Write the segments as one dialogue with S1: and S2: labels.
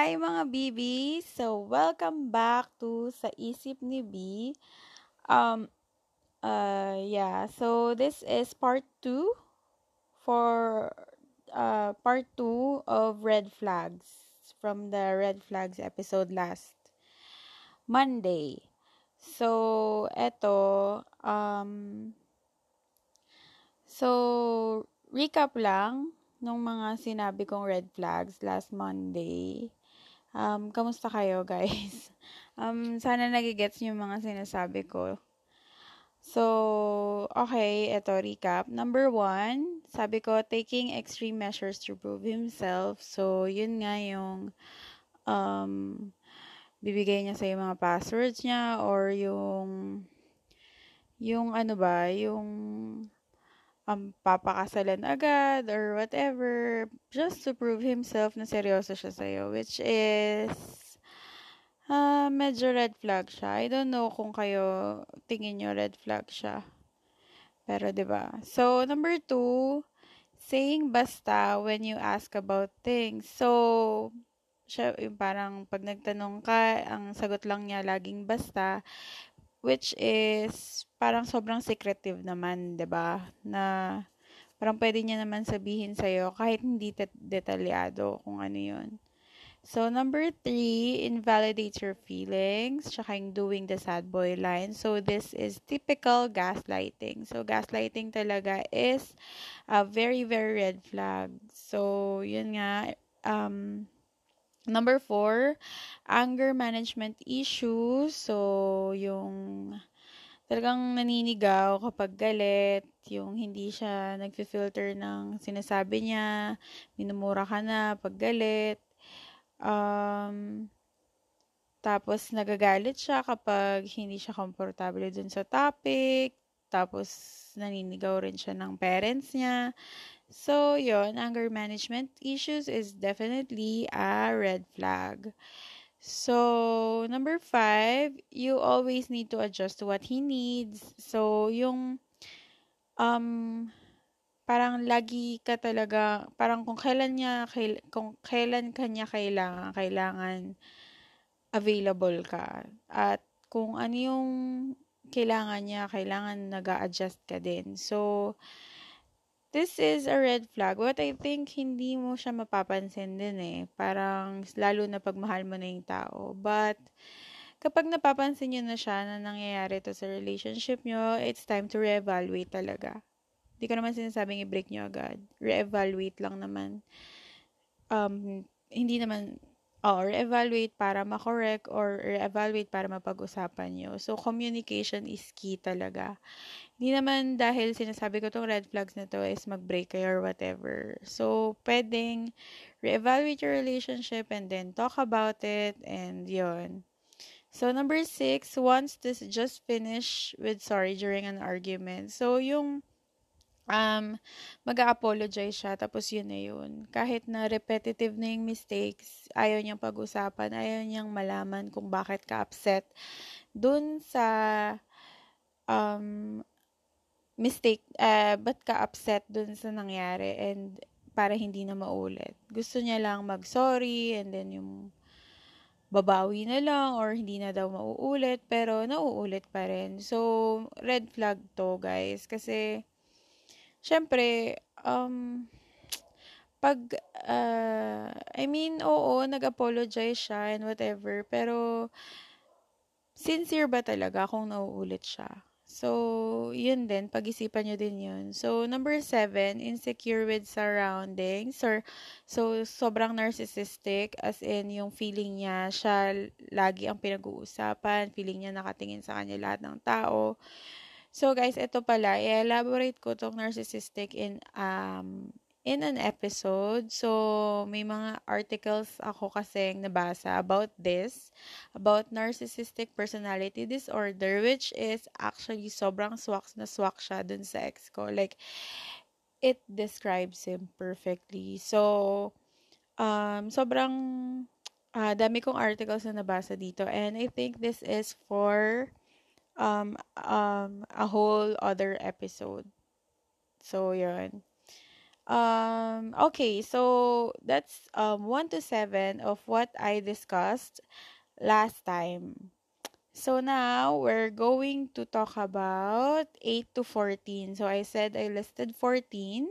S1: Hi mga BB! So, welcome back to Sa Isip ni B. Um, uh, yeah, so this is part 2 for uh, part 2 of Red Flags from the Red Flags episode last Monday. So, eto, um, so, recap lang nung mga sinabi kong red flags last Monday. Um, kamusta kayo, guys? Um, sana nagigets yung mga sinasabi ko. So, okay, eto, recap. Number one, sabi ko, taking extreme measures to prove himself. So, yun nga yung um, bibigay niya sa yung mga passwords niya or yung yung ano ba, yung um, papakasalan agad or whatever just to prove himself na seryoso siya sa'yo which is uh, medyo red flag siya. I don't know kung kayo tingin nyo red flag siya. Pero 'di ba? So number two, saying basta when you ask about things. So siya yung parang pag nagtanong ka, ang sagot lang niya laging basta which is parang sobrang secretive naman, 'di ba? Na parang pwede niya naman sabihin sa iyo kahit hindi det- detalyado kung ano 'yun. So, number three, invalidates your feelings. Tsaka yung doing the sad boy line. So, this is typical gaslighting. So, gaslighting talaga is a very, very red flag. So, yun nga, um, Number four, anger management issues. So, yung talagang naninigaw kapag galit, yung hindi siya nagfi-filter ng sinasabi niya, minumura ka na pag galit. Um, tapos nagagalit siya kapag hindi siya komportable dun sa topic. Tapos naninigaw rin siya ng parents niya. So, yon anger management issues is definitely a red flag. So, number five, you always need to adjust to what he needs. So, yung, um, parang lagi ka talaga, parang kung kailan niya, kail, kung kailan kanya kailangan, kailangan available ka. At kung ano yung kailangan niya, kailangan nag adjust ka din. So, This is a red flag. What I think, hindi mo siya mapapansin din eh. Parang, lalo na pag mahal mo na yung tao. But, kapag napapansin nyo na siya na nangyayari to sa relationship nyo, it's time to reevaluate talaga. Hindi ko naman sinasabing i-break nyo agad. Reevaluate lang naman. Um, hindi naman or evaluate para ma-correct or evaluate para mapag-usapan nyo. So, communication is key talaga. Hindi naman dahil sinasabi ko tong red flags na to is mag-break kayo or whatever. So, pwedeng re-evaluate your relationship and then talk about it and yon. So, number six, once this just finish with sorry during an argument. So, yung um, mag-apologize siya, tapos yun na yun. Kahit na repetitive na yung mistakes, ayaw niyang pag-usapan, ayaw niyang malaman kung bakit ka upset dun sa um, mistake, uh, ba't ka upset dun sa nangyari and para hindi na maulit. Gusto niya lang mag-sorry and then yung babawi na lang or hindi na daw mauulit pero nauulit pa rin. So, red flag to guys kasi syempre, um, pag, uh, I mean, oo, nag-apologize siya and whatever, pero, sincere ba talaga kung nauulit siya? So, yun din, pag-isipan nyo din yun. So, number seven, insecure with surroundings. Or, so, sobrang narcissistic, as in, yung feeling niya, siya lagi ang pinag-uusapan, feeling niya nakatingin sa kanya lahat ng tao. So guys, ito pala, i-elaborate ko tong narcissistic in um in an episode. So may mga articles ako kasi nabasa about this, about narcissistic personality disorder which is actually sobrang swak na swak siya dun sa ex ko. Like it describes him perfectly. So um sobrang uh, dami kong articles na nabasa dito and I think this is for um, um, a whole other episode. So, yun. Um, okay, so that's um, 1 to 7 of what I discussed last time. So now we're going to talk about 8 to 14. So I said I listed 14.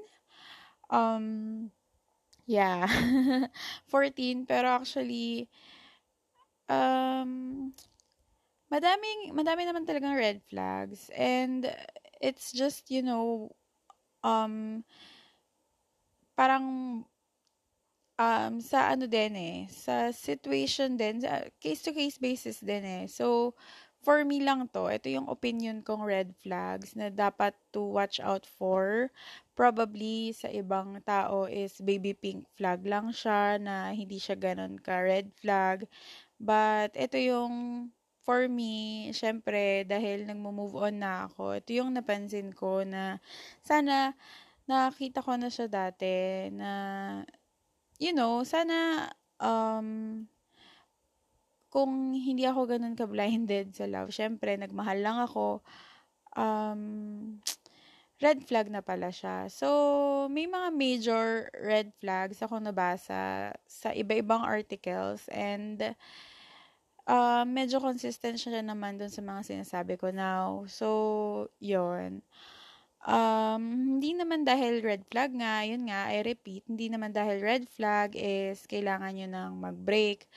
S1: Um, yeah, 14, pero actually, um, madaming, madami naman talagang red flags. And it's just, you know, um, parang um, sa ano din eh, sa situation din, sa case-to-case basis din eh. So, for me lang to, ito yung opinion kong red flags na dapat to watch out for. Probably sa ibang tao is baby pink flag lang siya na hindi siya ganun ka red flag. But ito yung for me, syempre dahil nagmo-move on na ako, ito yung napansin ko na sana nakita ko na siya dati na you know, sana um kung hindi ako ganun ka-blinded sa love, syempre, nagmahal lang ako, um, red flag na pala siya. So, may mga major red flags ako nabasa sa iba-ibang articles and uh, medyo consistent siya naman dun sa mga sinasabi ko now. So, yon Um, hindi naman dahil red flag nga, yun nga, I repeat, hindi naman dahil red flag is kailangan nyo nang mag-break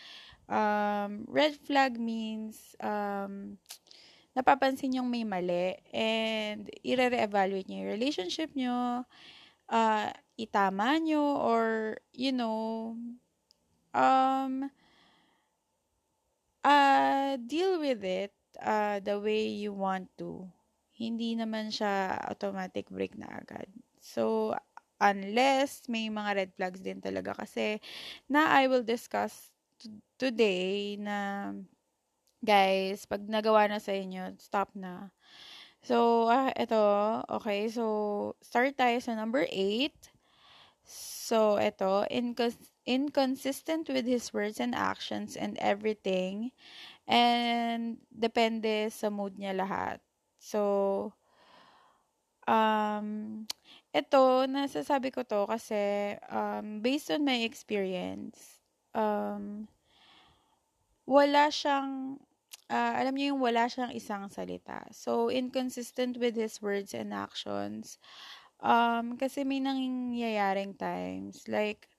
S1: um, red flag means um, napapansin yung may mali and i-re-evaluate nyo yung relationship nyo, uh, itama nyo, or, you know, um, uh, deal with it uh, the way you want to. Hindi naman siya automatic break na agad. So, unless may mga red flags din talaga kasi na I will discuss today na guys, pag nagawa na sa inyo, stop na. So, ah, ito, okay. So, start tayo sa number 8. So, ito, incons- inconsistent with his words and actions and everything. And, depende sa mood niya lahat. So, um, ito, nasasabi ko to kasi, um, based on my experience, um, wala siyang, uh, alam niyo yung wala siyang isang salita. So, inconsistent with his words and actions. Um, kasi may nangyayaring times, like,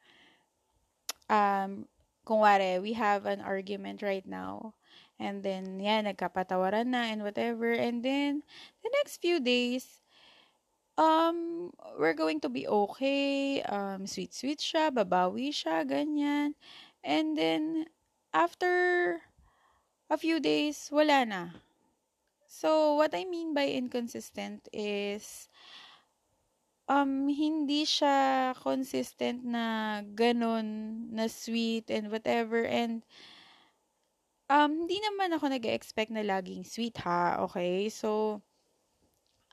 S1: um, kung wari, we have an argument right now, and then, yan, nagkapatawaran na, and whatever, and then, the next few days, um, we're going to be okay, um, sweet-sweet siya, babawi siya, ganyan, And then, after a few days, wala na. So, what I mean by inconsistent is, um, hindi siya consistent na ganun, na sweet and whatever. And, um, hindi naman ako nag-expect na laging sweet ha, okay? So,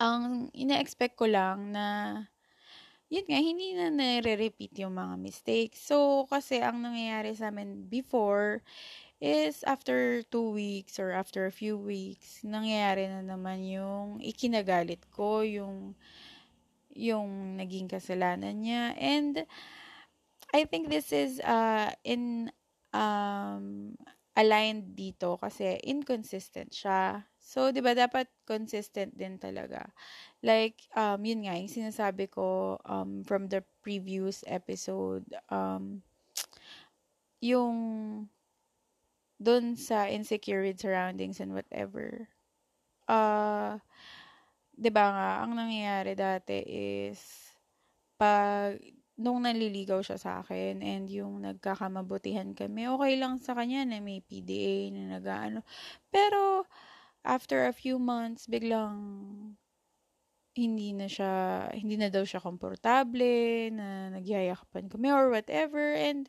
S1: ang ina-expect ko lang na yun nga, hindi na nare-repeat yung mga mistakes. So, kasi ang nangyayari sa amin before is after two weeks or after a few weeks, nangyayari na naman yung ikinagalit ko, yung yung naging kasalanan niya. And I think this is uh, in um, aligned dito kasi inconsistent siya. So, 'di ba dapat consistent din talaga. Like, um, yun nga, yung sinasabi ko um, from the previous episode, um, yung dun sa insecure surroundings and whatever. Uh, 'di ba nga, ang nangyayari dati is pag nung naliligaw siya sa akin and yung nagkakamabutihan kami, okay lang sa kanya na may PDA na nag-ano. Pero after a few months, biglang hindi na siya, hindi na daw siya komportable, na nagyayakapan kami or whatever. And,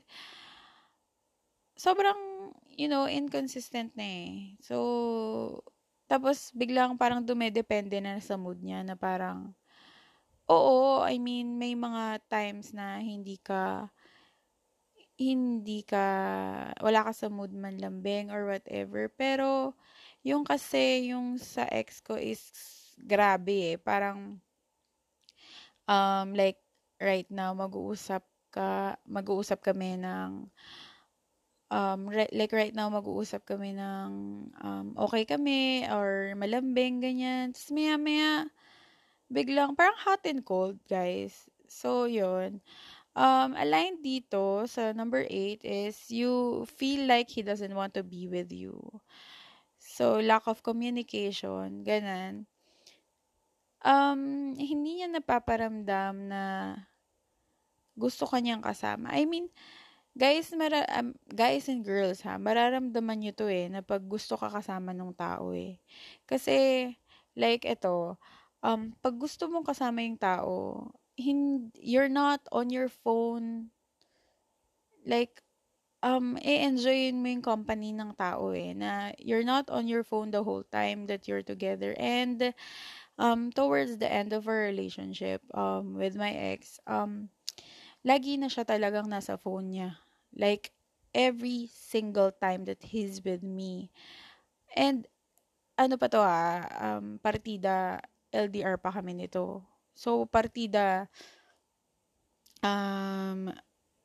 S1: sobrang, you know, inconsistent na eh. So, tapos biglang parang dumedepende na sa mood niya na parang, oo, I mean, may mga times na hindi ka, hindi ka, wala ka sa mood man lambing or whatever. Pero, yung kasi, yung sa ex ko is grabe eh. Parang, um, like, right now mag-uusap ka, mag-uusap kami ng um, re- like right now mag-uusap kami ng um, okay kami or malambing ganyan. Tapos maya maya biglang parang hot and cold, guys. So yun. Um, aligned dito sa number 8 is you feel like he doesn't want to be with you. So, lack of communication, ganun. Um, hindi niya napaparamdam na gusto kanyang kasama. I mean, guys, mara, um, guys and girls ha, mararamdaman nyo to eh, na pag gusto ka kasama ng tao eh. Kasi, like ito, um, pag gusto mong kasama yung tao, hin- you're not on your phone like um e-enjoyin mo yung company ng tao eh na you're not on your phone the whole time that you're together and um towards the end of our relationship um with my ex um lagi na siya talagang nasa phone niya like every single time that he's with me and ano pa to ah um partida LDR pa kami nito So, partida, um,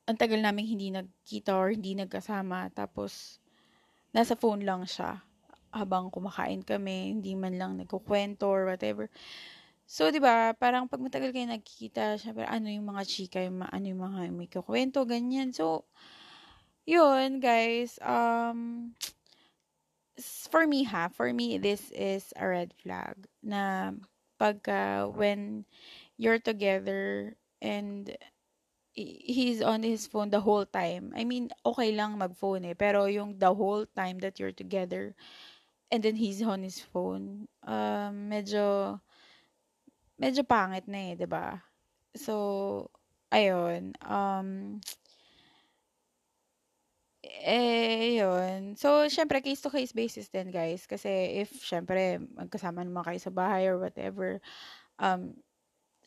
S1: ang tagal namin hindi nagkita or hindi nagkasama. Tapos, nasa phone lang siya habang kumakain kami, hindi man lang nagkukwento or whatever. So, di ba, parang pag matagal kayo nagkikita, syempre, ano yung mga chika, yung, ano yung mga may kukwento, ganyan. So, yun, guys, um, for me ha, for me, this is a red flag na pagka when you're together and he's on his phone the whole time. I mean, okay lang mag-phone eh, pero yung the whole time that you're together and then he's on his phone, um, medyo medyo pangit na eh, 'di ba? So, ayun, um, eh, yun. So, syempre, case-to-case basis din, guys. Kasi, if, syempre, magkasama naman kayo sa bahay or whatever, um,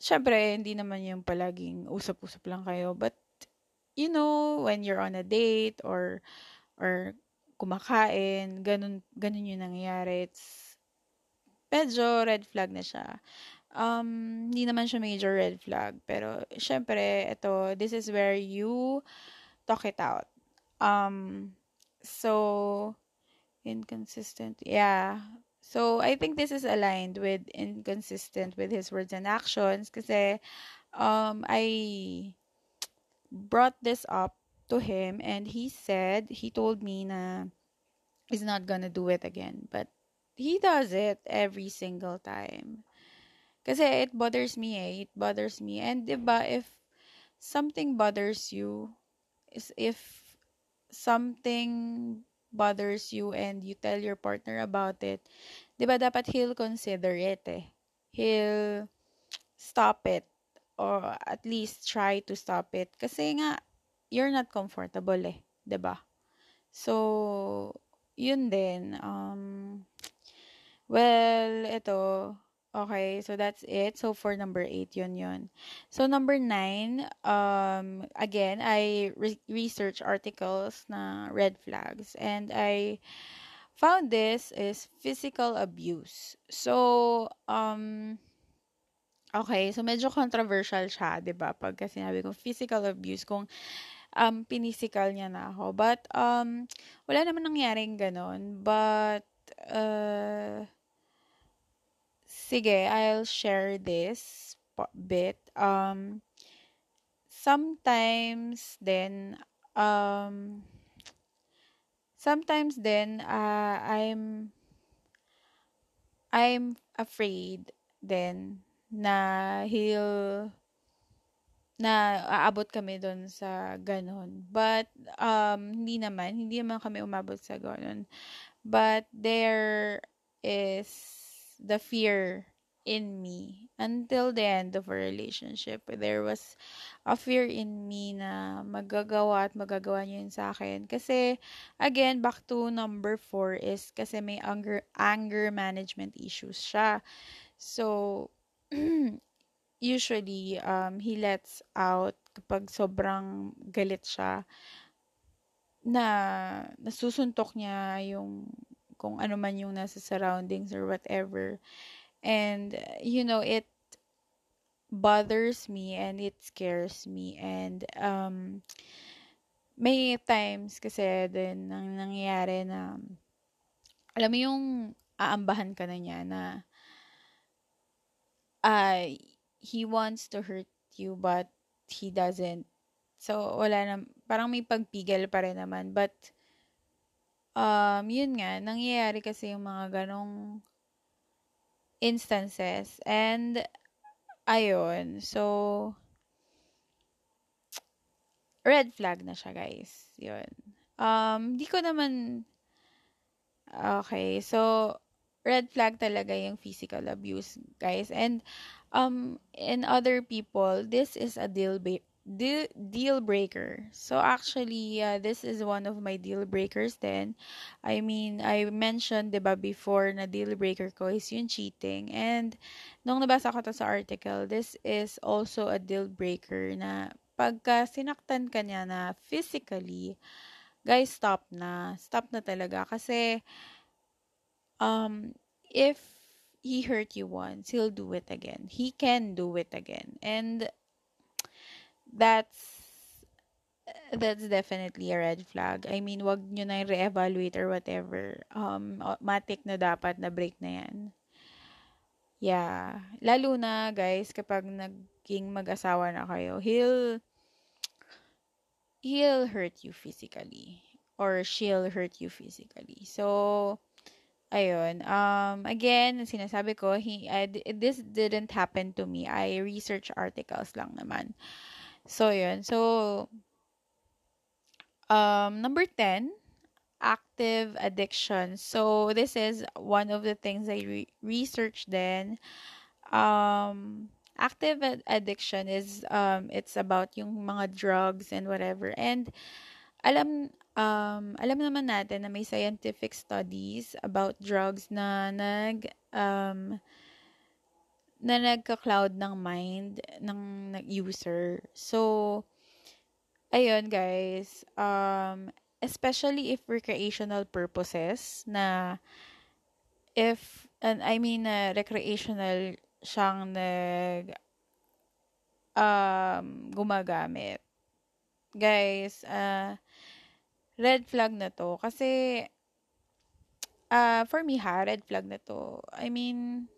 S1: syempre, hindi naman yung palaging usap-usap lang kayo. But, you know, when you're on a date or, or kumakain, ganun, ganun yung nangyayari. It's, medyo red flag na siya. Um, hindi naman siya major red flag. Pero, syempre, ito, this is where you talk it out um, so, inconsistent. Yeah. So, I think this is aligned with inconsistent with his words and actions kasi um, I brought this up to him and he said, he told me na he's not gonna do it again. But he does it every single time. Kasi it bothers me eh. It bothers me. And diba, if something bothers you, is if something bothers you and you tell your partner about it, 'di ba dapat he'll consider it eh. He'll stop it or at least try to stop it kasi nga you're not comfortable eh, 'di ba? So, yun din um well, ito Okay, so that's it. So for number 8, yun yun. So number 9, um, again, I re- research articles na red flags and I found this is physical abuse. So, um, okay, so medyo controversial siya, di ba? Pagka sinabi ko physical abuse, kung um, pinisikal niya na ako. But, um, wala naman nangyaring ganon. But, uh, Sige, I'll share this bit. Um, sometimes then, um, sometimes then, uh, I'm, I'm afraid then na he'll na aabot kami doon sa ganon. But, um, hindi naman, hindi naman kami umabot sa ganon. But, there is the fear in me until the end of a relationship. There was a fear in me na magagawa at magagawa niya yun sa akin. Kasi, again, back to number four is kasi may anger, anger management issues siya. So, usually, um, he lets out kapag sobrang galit siya na nasusuntok niya yung kung ano man yung nasa surroundings or whatever. And, you know, it bothers me and it scares me and um may times kasi din nang nangyayari na alam mo yung aambahan ka na niya na uh, he wants to hurt you but he doesn't. So, wala na, parang may pagpigil pa rin naman. But, um, yun nga, nangyayari kasi yung mga ganong instances. And, ayun, so, red flag na siya, guys. Yun. Um, di ko naman, okay, so, red flag talaga yung physical abuse, guys. And, um, in other people, this is a deal ba- deal, deal breaker. So actually, uh, this is one of my deal breakers then. I mean, I mentioned, 'di ba, before na deal breaker ko is yung cheating. And nung nabasa ko to sa article, this is also a deal breaker na pagka sinaktan ka niya na physically, guys, stop na. Stop na talaga. Kasi, um, if he hurt you once, he'll do it again. He can do it again. And that's that's definitely a red flag. I mean, wag nyo na re-evaluate or whatever. Um, matik na dapat na break na yan. Yeah. Lalo na, guys, kapag naging mag-asawa na kayo, he'll he'll hurt you physically or she'll hurt you physically. So, ayun. Um, again, sinasabi ko, he, I, this didn't happen to me. I research articles lang naman. So, yun. So, um, number 10, active addiction. So, this is one of the things I re- researched then. Um, active ad- addiction is, um, it's about yung mga drugs and whatever. And, alam, um, alam naman natin na may scientific studies about drugs na nag, um, na nagka-cloud ng mind ng user. So, ayun guys, um, especially if recreational purposes na if, and I mean, uh, recreational siyang nag um, gumagamit. Guys, uh, red flag na to. Kasi, uh, for me ha, red flag na to. I mean,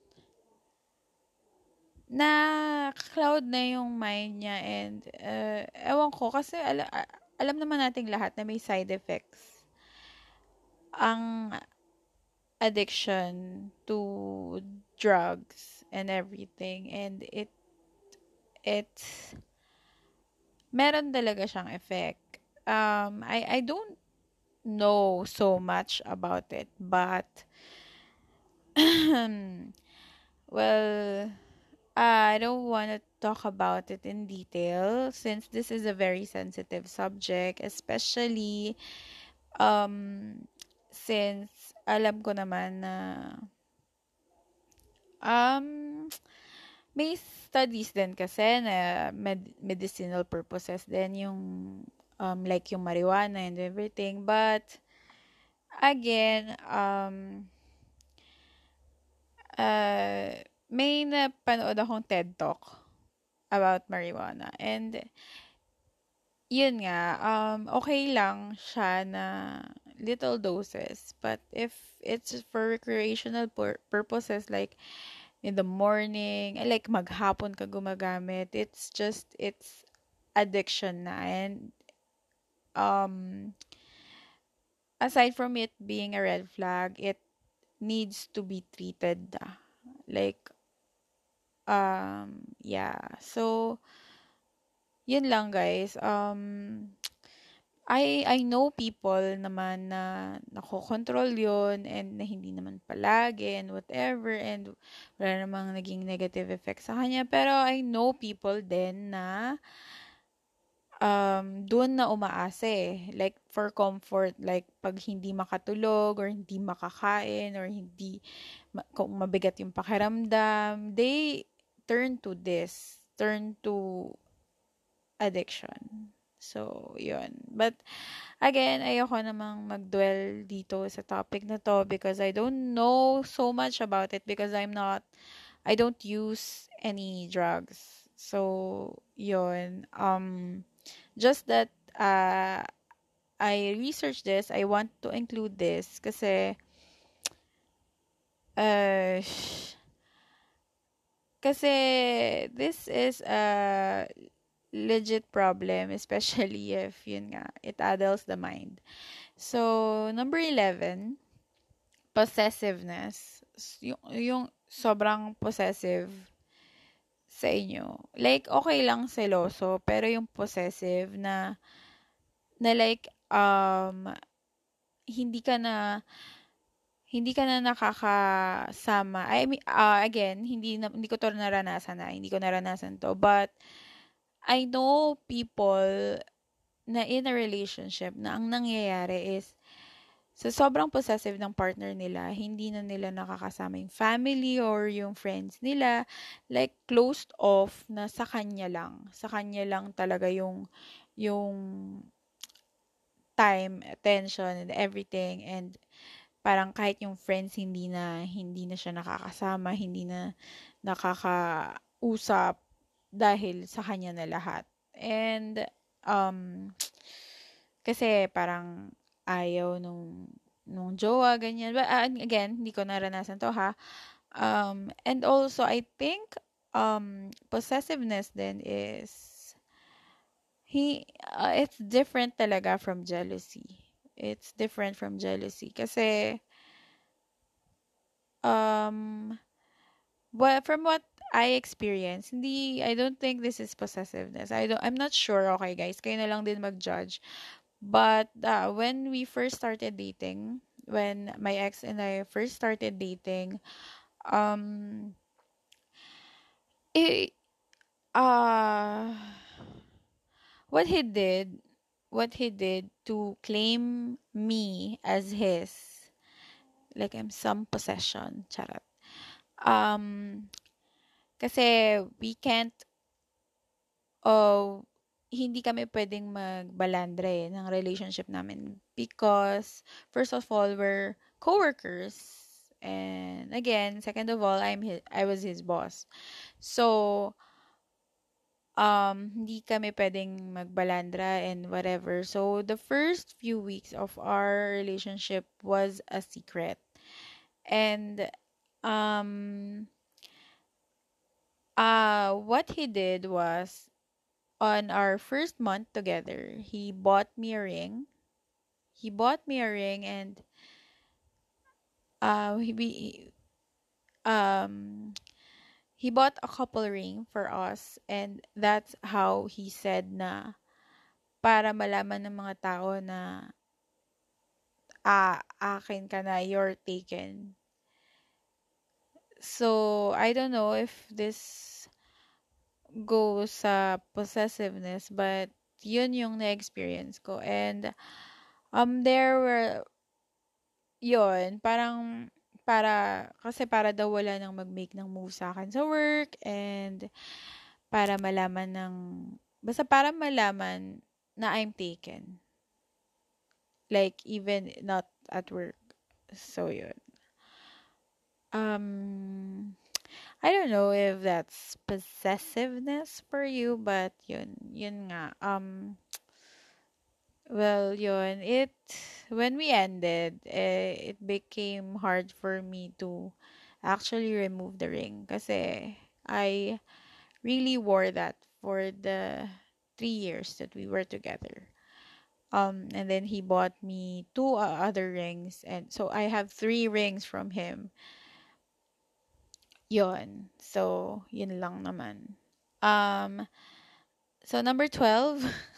S1: na cloud na yung mind niya and uh, ewan ko kasi ala, alam naman nating lahat na may side effects ang addiction to drugs and everything and it it meron talaga siyang effect. Um I I don't know so much about it, but well, I don't want to talk about it in detail since this is a very sensitive subject, especially um since alam ko naman na um may studies din kasi na med- medicinal purposes din yung um, like yung marijuana and everything. But, again, um, uh, may napanood akong TED Talk about marijuana. And, yun nga, um, okay lang siya na little doses. But if it's for recreational pur- purposes, like in the morning, like maghapon ka gumagamit, it's just, it's addiction na. And um, aside from it being a red flag, it needs to be treated. Like, um, yeah. So, yun lang guys. Um, I, I know people naman na nakokontrol yun and na hindi naman palagi and whatever and wala namang naging negative effect sa kanya. Pero I know people din na um, doon na umaasa eh. Like, for comfort, like, pag hindi makatulog, or hindi makakain, or hindi, ma- kung mabigat yung pakiramdam, they turn to this, turn to addiction. So, yun. But, again, ayoko namang mag-dwell dito sa topic na to because I don't know so much about it because I'm not, I don't use any drugs. So, yun. Um, just that uh, I researched this, I want to include this kasi uh, kasi this is a legit problem, especially if, yun nga, it adults the mind. So, number 11, possessiveness. Yung, yung sobrang possessive sa inyo. Like, okay lang seloso, pero yung possessive na, na like, um, hindi ka na, hindi ka na nakakasama. I mean, uh, again, hindi, na, hindi ko to naranasan na. Hindi ko naranasan to. But, I know people na in a relationship na ang nangyayari is sa sobrang possessive ng partner nila, hindi na nila nakakasama yung family or yung friends nila. Like, closed off na sa kanya lang. Sa kanya lang talaga yung, yung time, attention, and everything. And parang kahit yung friends hindi na hindi na siya nakakasama, hindi na nakakausap dahil sa kanya na lahat. And um kasi parang ayaw nung nung jowa ganyan. But uh, again, hindi ko naranasan to ha. Um and also I think um possessiveness then is he uh, it's different talaga from jealousy it's different from jealousy. Kasi, um, well, from what I experienced, hindi, I don't think this is possessiveness. I don't, I'm not sure, okay guys, kayo na lang din mag-judge. But, uh, when we first started dating, when my ex and I first started dating, um, it, uh, what he did what he did to claim me as his. Like I'm some possession. Charot. Um, kasi we can't, oh, hindi kami pwedeng magbalandre ng relationship namin because first of all we're coworkers and again second of all I'm his, I was his boss so um, hindi kami pwedeng magbalandra and whatever. So, the first few weeks of our relationship was a secret. And, um, uh, what he did was, on our first month together, he bought me a ring. He bought me a ring and, uh, he, um, he bought a couple ring for us and that's how he said na para malaman ng mga tao na ah, akin ka na, you're taken. So, I don't know if this goes sa possessiveness, but yun yung na-experience ko. And, um, there were, yun, parang, para, kasi para daw wala nang mag-make ng move sa akin sa work and para malaman ng, basta para malaman na I'm taken. Like, even not at work. So, yun. Um, I don't know if that's possessiveness for you, but yun, yun nga. Um, well, yun, it, when we ended, eh, it became hard for me to actually remove the ring kasi I really wore that for the three years that we were together. Um, and then he bought me two uh, other rings, and so I have three rings from him. Yon. So, yun lang naman. Um, so number 12,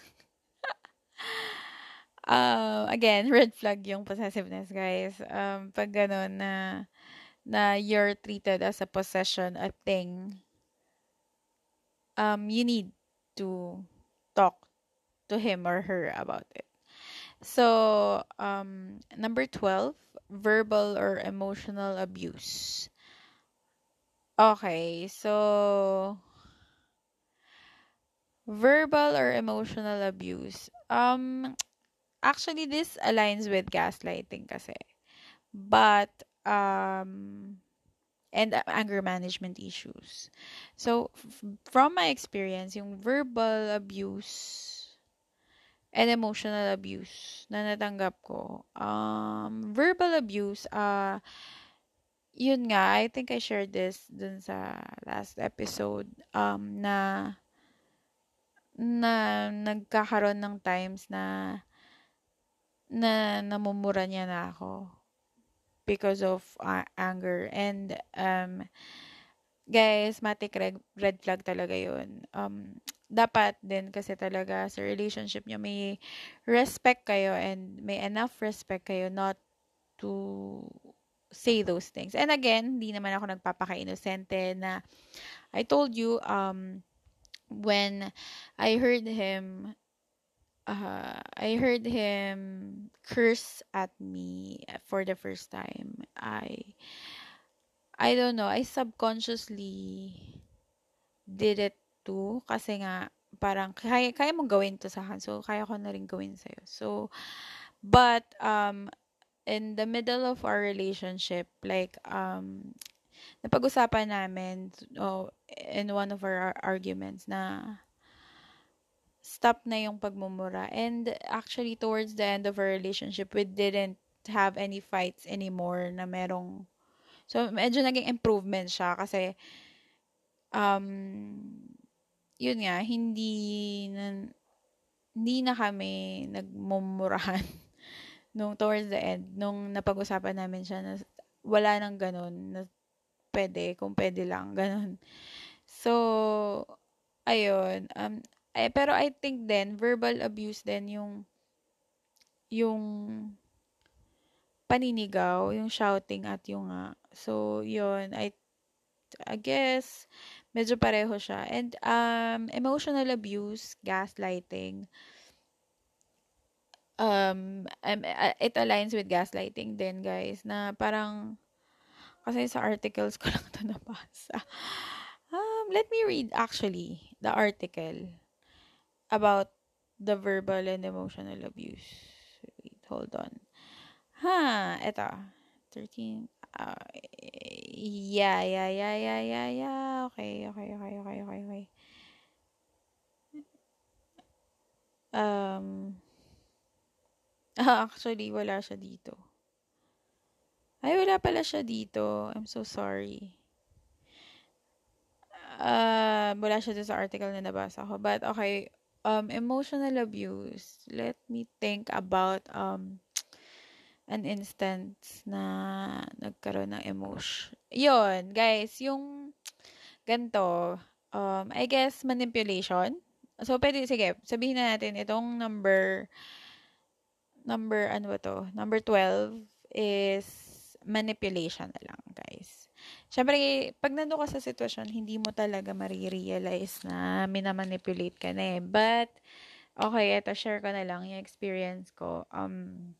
S1: um, again, red flag yung possessiveness, guys. Um, pag ganun na, na you're treated as a possession, a thing, um, you need to talk to him or her about it. So, um, number 12, verbal or emotional abuse. Okay, so verbal or emotional abuse. Um Actually, this aligns with gaslighting kasi. But, um, and anger management issues. So, f- from my experience, yung verbal abuse and emotional abuse na natanggap ko, um, verbal abuse, uh, yun nga, I think I shared this dun sa last episode, um, na, na nagkakaroon ng times na, na namumura niya na ako because of uh, anger. And, um, guys, matik red, red flag talaga yun. Um, dapat din kasi talaga sa relationship nyo may respect kayo and may enough respect kayo not to say those things. And again, hindi naman ako nagpapaka-inosente na I told you um when I heard him uh, I heard him curse at me for the first time. I I don't know, I subconsciously did it too kasi nga parang kaya, kaya mong gawin to sa akin. So, kaya ko na rin gawin sa'yo. So, but, um, in the middle of our relationship, like, um, napag-usapan namin oh, in one of our arguments na stop na yung pagmumura. And actually, towards the end of our relationship, we didn't have any fights anymore na merong... So, medyo naging improvement siya kasi um, yun nga, hindi na, hindi na kami nagmumurahan nung towards the end, nung napag-usapan namin siya na wala nang ganun, na pwede, kung pwede lang, ganun. So, ayun, um, ay, pero I think then, verbal abuse din yung, yung paninigaw, yung shouting at yung nga. So, yun, I, I guess, medyo pareho siya. And, um, emotional abuse, gaslighting, um, um, it aligns with gaslighting din, guys, na parang, kasi sa articles ko lang ito nabasa. Um, let me read, actually, the article about the verbal and emotional abuse. Wait, hold on. Ha, ito. 13. Uh, yeah, yeah, yeah, yeah, yeah, yeah. Okay, okay, okay, okay, okay, okay. Um, actually, wala siya dito. Ay, wala pala siya dito. I'm so sorry. Uh, wala siya dito sa article na nabasa ko. But, okay, um, emotional abuse. Let me think about, um, an instance na nagkaroon ng emotion. Yun, guys, yung ganito, um, I guess, manipulation. So, pwede, sige, sabihin na natin, itong number, number, ano ba to? Number 12 is manipulation na lang, guys. Siyempre, pag nando ka sa sitwasyon, hindi mo talaga marirealize na minamanipulate ka na eh. But, okay, ito, share ko na lang yung experience ko. Um,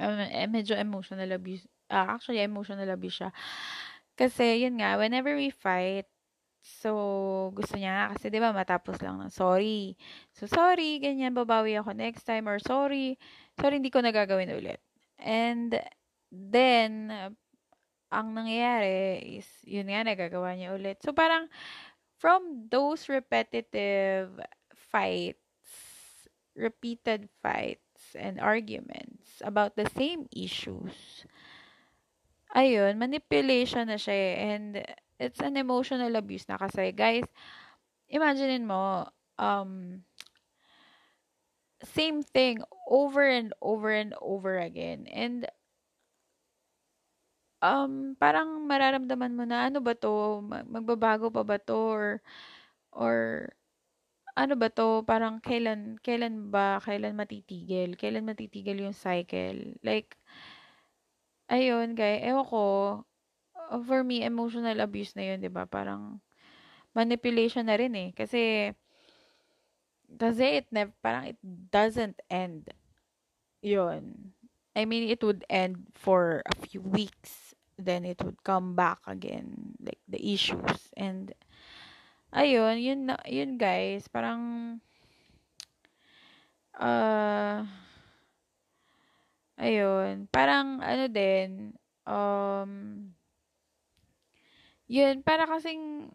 S1: um, medyo emotional abuse. Uh, actually, emotional abuse siya. Kasi, yun nga, whenever we fight, so, gusto niya kasi, di ba, matapos lang ng sorry. So, sorry, ganyan, babawi ako next time, or sorry, sorry, hindi ko nagagawin ulit. And, then, ang nangyayari is, yun nga, nagagawa niya ulit. So, parang, from those repetitive fights, repeated fights, and arguments about the same issues, ayun, manipulation na siya eh. And it's an emotional abuse na kasi, guys, imaginein mo, um, same thing over and over and over again. And, um, parang mararamdaman mo na, ano ba to? Magbabago pa ba to? Or, or, ano ba to, parang kailan, kailan ba, kailan matitigil? Kailan matitigil yung cycle? Like, ayun, guys, ewan ko, for me, emotional abuse na yun, di ba? Parang, manipulation na rin eh. Kasi, kasi it never, parang it doesn't end. Yun. I mean, it would end for a few weeks. Then it would come back again. Like, the issues. And, ayun, yun, yun guys, parang, uh, ayun, parang, ano din, um, yun, para kasing,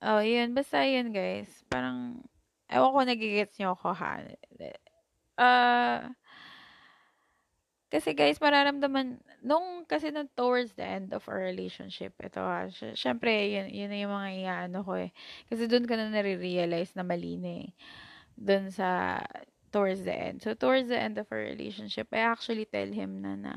S1: oh, yun, basta yun, guys. Parang, ewan ko, nagigets nyo ako, ha? Uh, kasi guys, mararamdaman, nung, kasi nung towards the end of our relationship, ito ha, syempre, yun, yun na yung mga iaano ko eh. Kasi doon ka na nare-realize na mali na eh. Doon sa, towards the end. So, towards the end of our relationship, I actually tell him na na,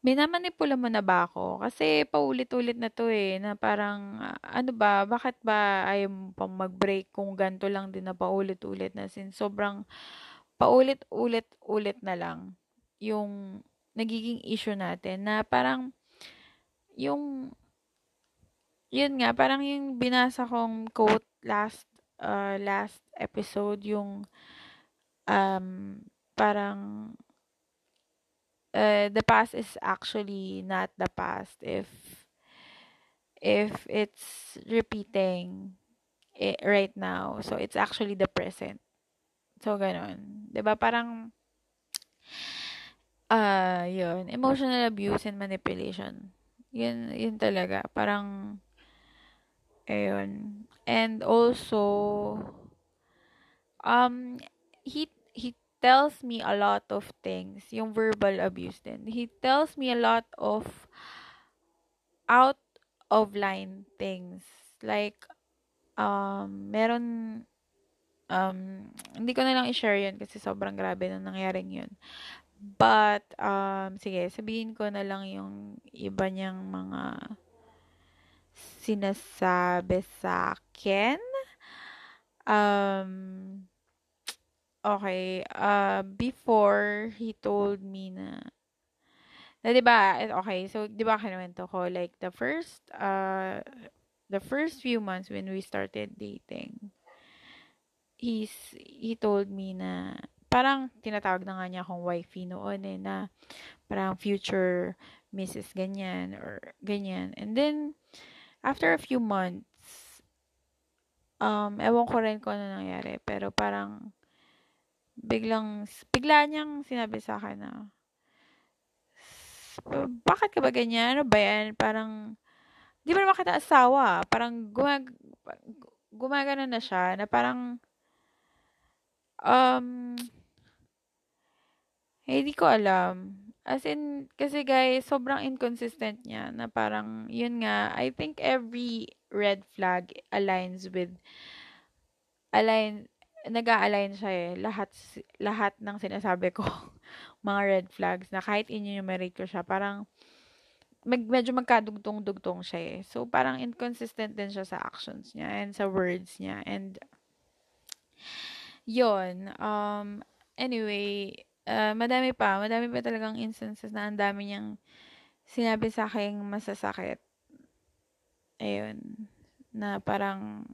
S1: minamanipula mo na ba ako? Kasi paulit-ulit na to eh, na parang, ano ba, bakit ba ayaw pang mag-break kung ganito lang din na paulit-ulit na sin sobrang paulit-ulit-ulit na lang yung nagiging issue natin na parang yung yun nga parang yung binasa kong quote last uh, last episode yung um parang uh, the past is actually not the past if if it's repeating it right now. So it's actually the present. So ganon 'di ba parang ah uh, yun emotional abuse and manipulation yun yun talaga parang ayun and also um he he tells me a lot of things. Yung verbal abuse din. He tells me a lot of out of line things. Like, um, meron, um, hindi ko na lang i-share yun kasi sobrang grabe na nangyaring yun. But, um, sige, sabihin ko na lang yung iba niyang mga sinasabi sa akin. Um, Okay, uh, before he told me na na 'di ba? Okay, so 'di ba kinuwento ko like the first uh the first few months when we started dating. He's he told me na parang tinatawag na nga niya akong wifey noon eh na parang future Mrs. ganyan or ganyan. And then after a few months um ewan ko rin kung ano nangyari pero parang biglang, bigla niyang sinabi sa akin na, bakit ka ba ganyan? Ano ba yan? Parang, di ba naman kita asawa? Parang gumag, gumagana na siya na parang, um, hindi ko alam. As in, kasi guys, sobrang inconsistent niya na parang, yun nga, I think every red flag aligns with, align, nag-a-align siya eh. Lahat, lahat ng sinasabi ko, mga red flags, na kahit in-enumerate ko siya, parang, mag, medyo magkadugtong-dugtong siya eh. So, parang inconsistent din siya sa actions niya and sa words niya. And, yon um, anyway, uh, madami pa, madami pa talagang instances na ang dami niyang sinabi sa akin masasakit. Ayun. Na parang,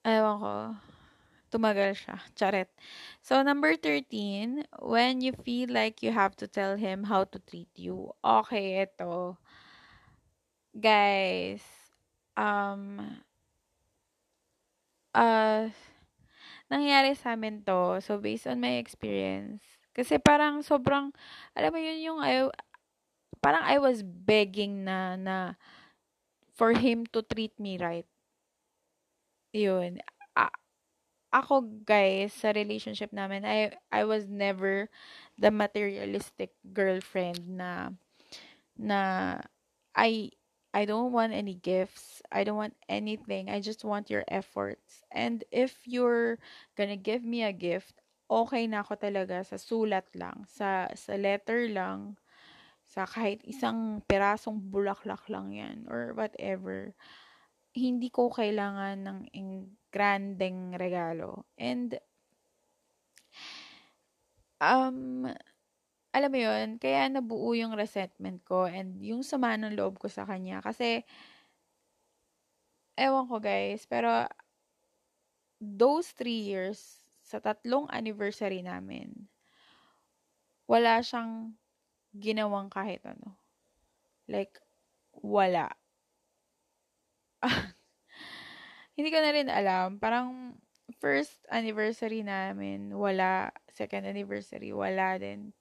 S1: Ewan ko. Tumagal siya. Charet. So, number 13, when you feel like you have to tell him how to treat you. Okay, ito. Guys, um, uh, nangyari sa amin to. So, based on my experience, kasi parang sobrang, alam mo yun yung, I, parang I was begging na, na, for him to treat me right. Yun. A- ako, guys, sa relationship namin, I, I was never the materialistic girlfriend na, na, I, I don't want any gifts. I don't want anything. I just want your efforts. And if you're gonna give me a gift, okay na ako talaga sa sulat lang, sa, sa letter lang, sa kahit isang pirasong bulaklak lang yan, or whatever hindi ko kailangan ng grandeng regalo. And, um, alam mo yun, kaya nabuo yung resentment ko and yung sama ng loob ko sa kanya. Kasi, ewan ko guys, pero those three years, sa tatlong anniversary namin, wala siyang ginawang kahit ano. Like, wala. hindi ko na rin alam. Parang first anniversary namin, wala. Second anniversary, wala din.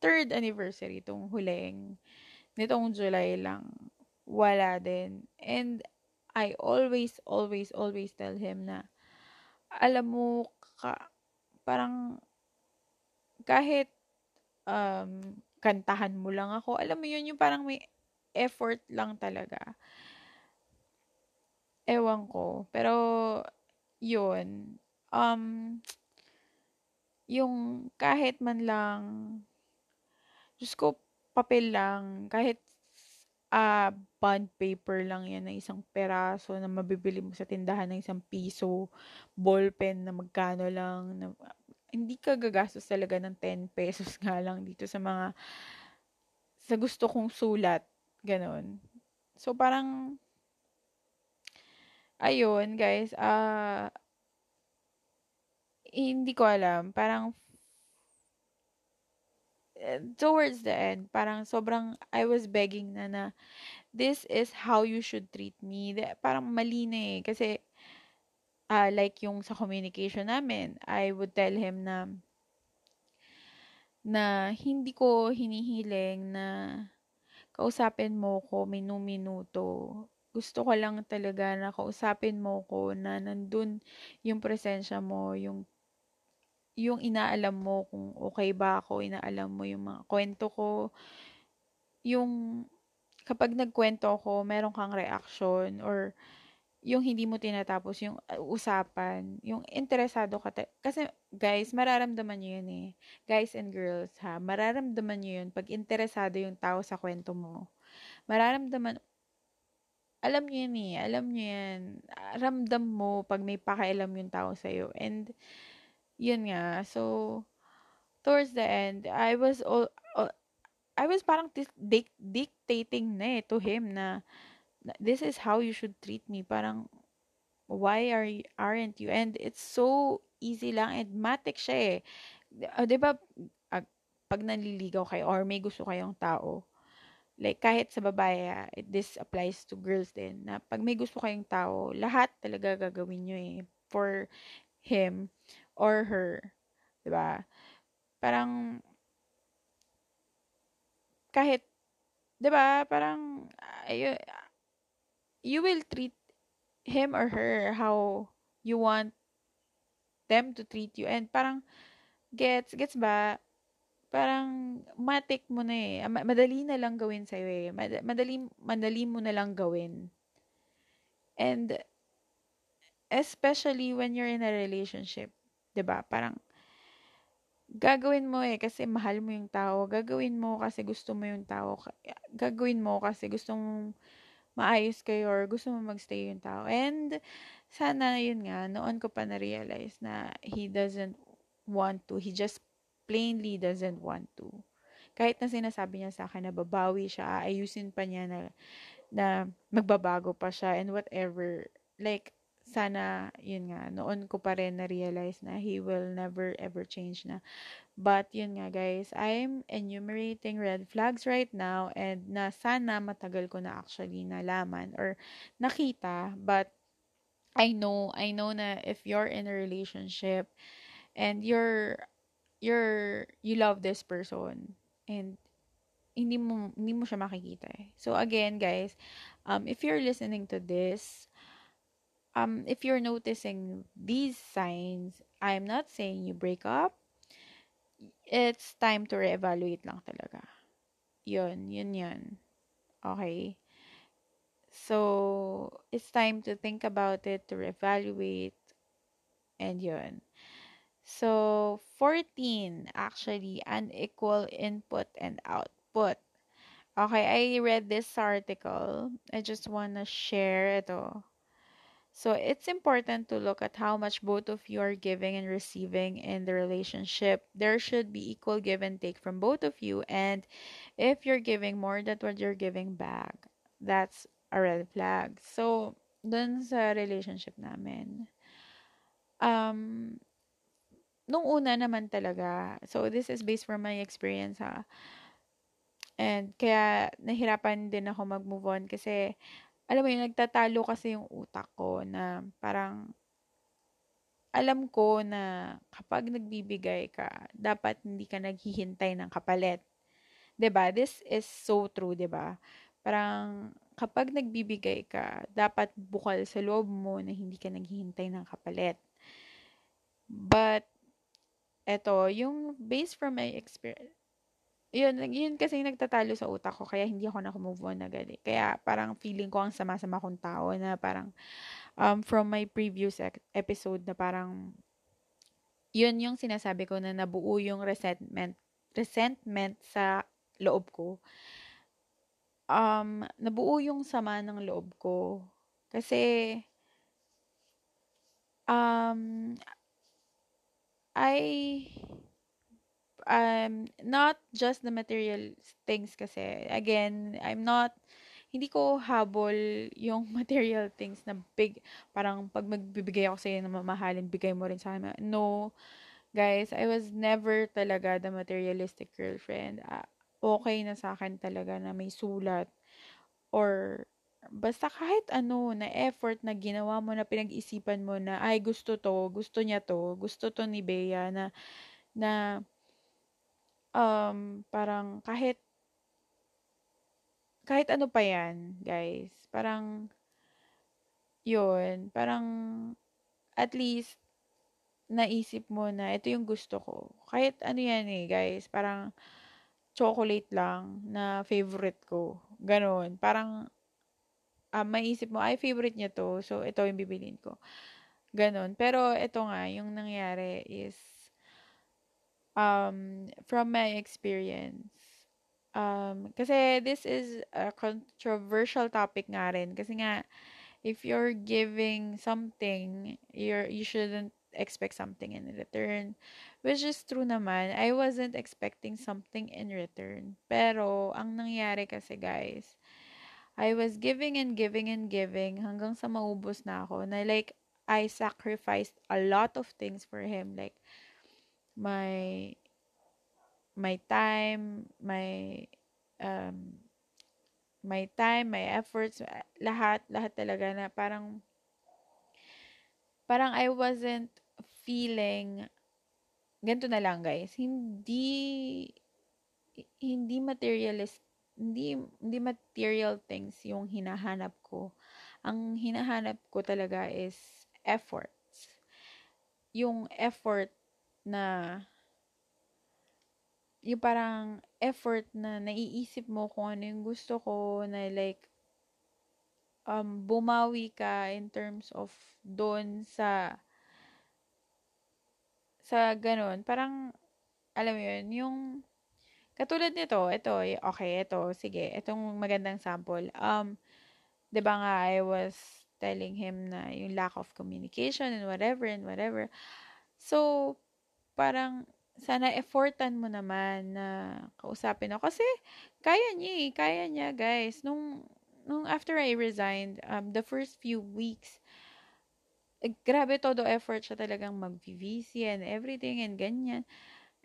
S1: Third anniversary, itong huling. Nitong July lang. wala din. And I always, always, always tell him na, alam mo, ka, parang, kahit, um, kantahan mo lang ako, alam mo yun, yung parang may effort lang talaga. Ewan ko. Pero, yun, um, yung kahit man lang, Diyos ko, papel lang, kahit ah, bond paper lang yan na isang peraso na mabibili mo sa tindahan ng isang piso, ballpen na magkano lang, na, hindi ka gagastos talaga ng 10 pesos nga lang dito sa mga, sa gusto kong sulat, ganon. So, parang, ayun, guys, ah, hindi ko alam, parang, towards the end, parang sobrang, I was begging na na, this is how you should treat me. Parang mali na eh. Kasi, uh, like yung sa communication namin, I would tell him na, na hindi ko hinihiling na kausapin mo ko minu-minuto. Gusto ko lang talaga na kausapin mo ko na nandun yung presensya mo, yung yung inaalam mo kung okay ba ako, inaalam mo yung mga kwento ko, yung kapag nagkwento ako, meron kang reaction or yung hindi mo tinatapos yung uh, usapan, yung interesado ka. Ta- kasi guys, mararamdaman nyo yun eh. Guys and girls ha, mararamdaman nyo yun pag interesado yung tao sa kwento mo. Mararamdaman, alam nyo yun eh, alam nyo yan. Ramdam mo pag may pakialam yung tao sa'yo. And, yun nga. So, towards the end, I was all, all I was parang dic- dictating na eh to him na this is how you should treat me. Parang, why are you, aren't you? And it's so easy lang and matic siya eh. Uh, di ba, uh, pag nanliligaw kayo or may gusto kayong tao, like kahit sa babae, uh, this applies to girls din, na pag may gusto kayong tao, lahat talaga gagawin nyo eh for him or her. 'Di ba? Parang kahit 'di ba, parang you, you will treat him or her how you want them to treat you. And parang gets gets ba? Parang matik mo na eh. Madali na lang gawin sa eh. Madali madali mo na lang gawin. And especially when you're in a relationship 'Di ba? Parang gagawin mo eh kasi mahal mo yung tao. Gagawin mo kasi gusto mo yung tao. Gagawin mo kasi gusto mong maayos kayo or gusto mo magstay yung tao. And sana yun nga, noon ko pa na-realize na he doesn't want to. He just plainly doesn't want to. Kahit na sinasabi niya sa akin na babawi siya, ayusin pa niya na, na magbabago pa siya and whatever. Like, sana, yun nga, noon ko pa rin na-realize na he will never ever change na. But, yun nga guys, I'm enumerating red flags right now and na sana matagal ko na actually nalaman or nakita. But, I know, I know na if you're in a relationship and you're, you're, you love this person and hindi mo, hindi mo siya makikita eh. So, again, guys, um, if you're listening to this, um, if you're noticing these signs, I'm not saying you break up. It's time to reevaluate lang talaga. Yun, yun yun. Okay? So, it's time to think about it, to reevaluate, and yun. So, 14, actually, unequal input and output. Okay, I read this article. I just want to share ito. So it's important to look at how much both of you are giving and receiving in the relationship. There should be equal give and take from both of you. And if you're giving more than what you're giving back, that's a red flag. So, dun sa relationship namin, um, nung una naman talaga, so this is based from my experience ha, and kaya nahirapan din ako mag-move on kasi alam mo yun, nagtatalo kasi yung utak ko na parang alam ko na kapag nagbibigay ka, dapat hindi ka naghihintay ng kapalit. 'Di ba? This is so true, 'di ba? Parang kapag nagbibigay ka, dapat bukal sa loob mo na hindi ka naghihintay ng kapalit. But, eto, yung based from my experience, yun, yun kasi nagtatalo sa utak ko, kaya hindi ako nakamove on agad eh. Kaya parang feeling ko ang sama-sama kong tao na parang um, from my previous episode na parang yun yung sinasabi ko na nabuo yung resentment resentment sa loob ko. Um, nabuo yung sama ng loob ko. Kasi um, I um, not just the material things kasi. Again, I'm not, hindi ko habol yung material things na big, parang pag magbibigay ako sa'yo ng mamahalin, bigay mo rin sa akin. No, guys, I was never talaga the materialistic girlfriend. Uh, okay na sa akin talaga na may sulat or basta kahit ano na effort na ginawa mo na pinag-isipan mo na ay gusto to, gusto niya to, gusto to ni Bea na na um, parang kahit kahit ano pa yan, guys. Parang yun, parang at least naisip mo na ito yung gusto ko. Kahit ano yan eh, guys. Parang chocolate lang na favorite ko. Ganon. Parang um, maisip mo, ay favorite niya to. So, ito yung bibilin ko. Ganon. Pero ito nga, yung nangyari is um, from my experience, um, kasi this is a controversial topic nga rin. Kasi nga, if you're giving something, you're, you shouldn't expect something in return. Which is true naman. I wasn't expecting something in return. Pero, ang nangyari kasi guys, I was giving and giving and giving hanggang sa maubos na ako. Na like, I sacrificed a lot of things for him. Like, my my time, my um, my time, my efforts, lahat, lahat talaga na parang parang I wasn't feeling ganito na lang guys, hindi hindi materialist hindi hindi material things yung hinahanap ko. Ang hinahanap ko talaga is efforts. Yung effort na yung parang effort na naiisip mo kung ano yung gusto ko na like um bumawi ka in terms of doon sa sa ganun. Parang alam mo yun yung katulad nito ito okay ito sige itong magandang sample. Um 'di ba nga I was telling him na yung lack of communication and whatever and whatever. So parang sana effortan mo naman na kausapin ako. Kasi, kaya niya eh. Kaya niya, guys. Nung, nung after I resigned, um, the first few weeks, eh, grabe todo effort siya talagang mag-VC and everything and ganyan.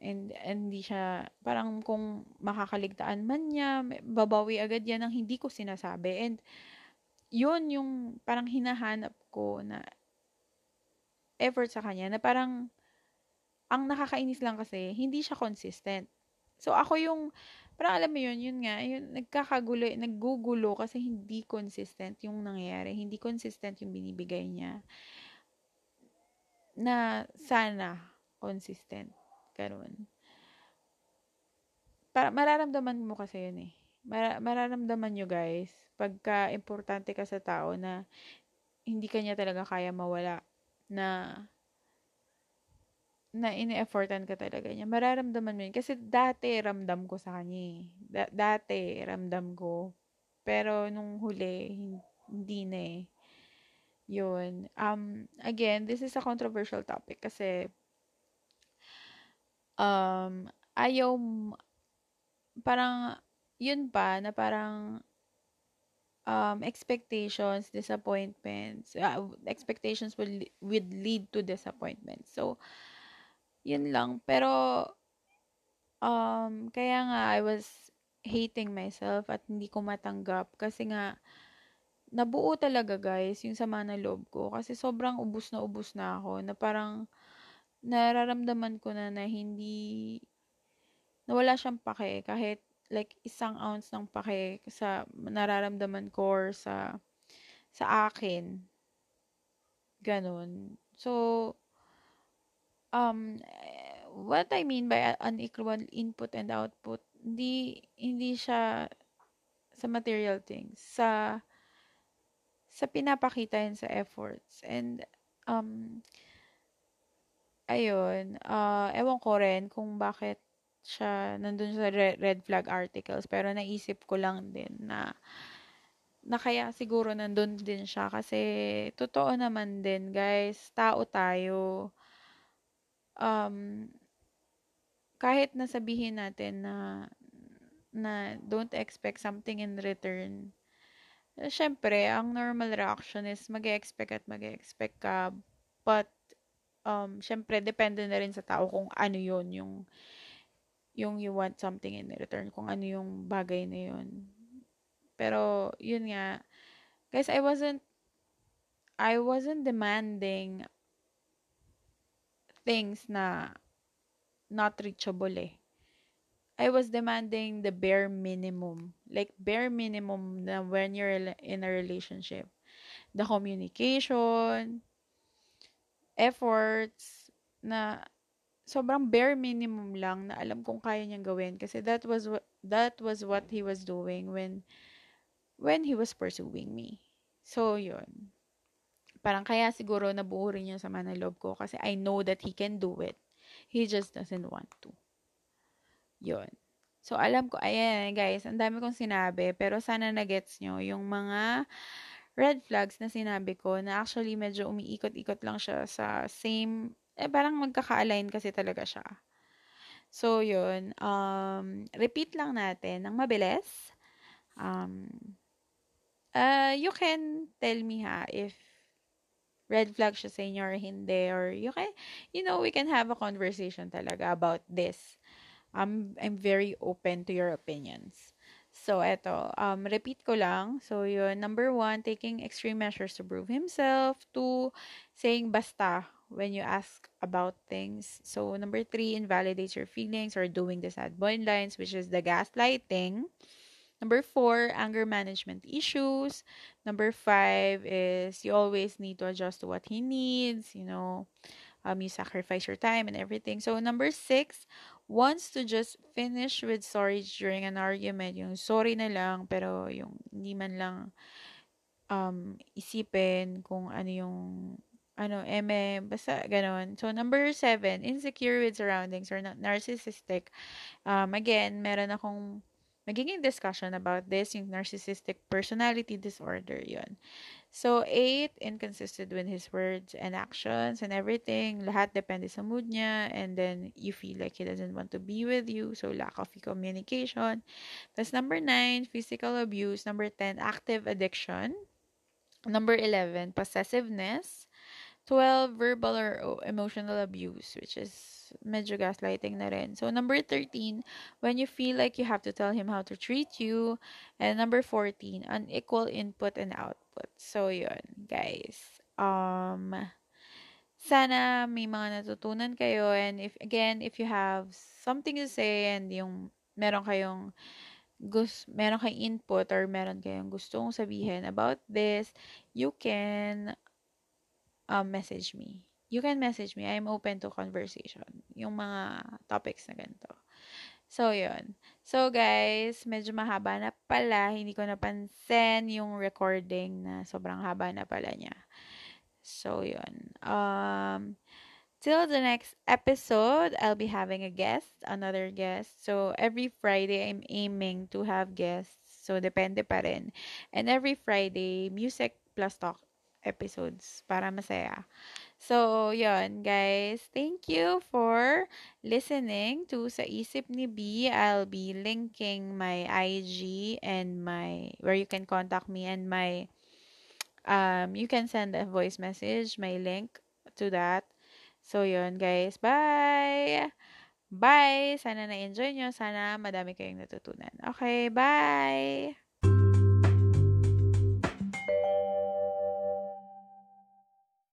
S1: And, and hindi siya, parang kung makakaligtaan man niya, babawi agad yan ang hindi ko sinasabi. And, yun yung parang hinahanap ko na effort sa kanya na parang ang nakakainis lang kasi, hindi siya consistent. So, ako yung, parang alam mo yun, yun nga, yun, nagkakagulo, naggugulo kasi hindi consistent yung nangyayari. Hindi consistent yung binibigay niya. Na sana consistent. Ganun. Para, mararamdaman mo kasi yun eh. Mar- mararamdaman nyo guys, pagka importante ka sa tao na hindi kanya talaga kaya mawala na na ini-effortan ka talaga niya, mararamdaman mo yun. Kasi dati ramdam ko sa kanya eh. Da- dati ramdam ko. Pero nung huli, hindi na eh. Yun. Um, again, this is a controversial topic kasi um, ayaw, parang, yun pa, na parang um, expectations, disappointments, uh, expectations will, would lead to disappointment. So, yun lang. Pero, um, kaya nga, I was hating myself at hindi ko matanggap. Kasi nga, nabuo talaga guys, yung sama ng loob ko. Kasi sobrang ubus na ubus na ako. Na parang, nararamdaman ko na na hindi, na wala siyang pake. Kahit like isang ounce ng pake sa nararamdaman ko or sa sa akin. Ganon. So, um, what I mean by unequal input and output, hindi, hindi siya sa material things, sa, sa pinapakita yun sa efforts. And, um, ayun, uh, ewan ko rin kung bakit siya nandun sa red flag articles, pero naisip ko lang din na, na kaya siguro nandun din siya kasi totoo naman din guys, tao tayo. Um, kahit nasabihin natin na na don't expect something in return. Syempre, ang normal reaction is mag expect at mag expect ka. But, um, syempre, depende na rin sa tao kung ano yon yung yung you want something in return, kung ano yung bagay na yun. Pero, yun nga, guys, I wasn't, I wasn't demanding things na not reachable eh. I was demanding the bare minimum. Like, bare minimum na when you're in a relationship. The communication, efforts, na sobrang bare minimum lang na alam kong kaya niyang gawin kasi that was that was what he was doing when when he was pursuing me. So yun. Parang kaya siguro nabuo rin niya sa manalob ko kasi I know that he can do it. He just doesn't want to. Yun. So, alam ko, ayan guys, ang dami kong sinabi, pero sana nagets nyo yung mga red flags na sinabi ko na actually medyo umiikot-ikot lang siya sa same eh, parang magkaka-align kasi talaga siya. So, yun. Um, repeat lang natin ng mabilis. Um, uh, you can tell me ha if red flag siya sa inyo or hindi. Or you can, you know, we can have a conversation talaga about this. I'm, I'm very open to your opinions. So, eto, um, repeat ko lang. So, yun, number one, taking extreme measures to prove himself. Two, saying basta when you ask about things. So, number three, invalidates your feelings or doing the sad boy lines, which is the gaslighting. Number four, anger management issues. Number five is you always need to adjust to what he needs, you know, um, you sacrifice your time and everything. So, number six, wants to just finish with sorry during an argument. Yung sorry na lang, pero yung hindi man lang um, isipin kung ano yung ano, eme, basta ganon. So, number seven, insecure with surroundings or narcissistic. Um, again, meron akong magiging discussion about this, yung narcissistic personality disorder, yon So, eight, inconsistent with his words and actions and everything. Lahat depende sa mood niya and then you feel like he doesn't want to be with you. So, lack of communication. That's number nine, physical abuse. Number 10, active addiction. Number 11, possessiveness. 12, verbal or emotional abuse, which is medyo gaslighting na rin. So, number 13, when you feel like you have to tell him how to treat you. And number 14, unequal input and output. So, yun, guys. Um, sana may mga natutunan kayo. And if, again, if you have something to say and yung meron kayong gusto, meron kayong input or meron kayong gustong sabihin about this, you can um, message me. You can message me. I'm open to conversation. Yung mga topics na ganito. So, yun. So, guys, medyo mahaba na pala. Hindi ko napansin yung recording na sobrang haba na pala niya. So, yun. Um, till the next episode, I'll be having a guest, another guest. So, every Friday, I'm aiming to have guests. So, depende pa rin. And every Friday, music plus talk episodes para masaya. So, yon guys. Thank you for listening to Sa Isip ni B. I'll be linking my IG and my, where you can contact me and my, um, you can send a voice message, my link to that. So, yon guys. Bye! Bye! Sana na-enjoy nyo. Sana madami kayong natutunan. Okay, bye!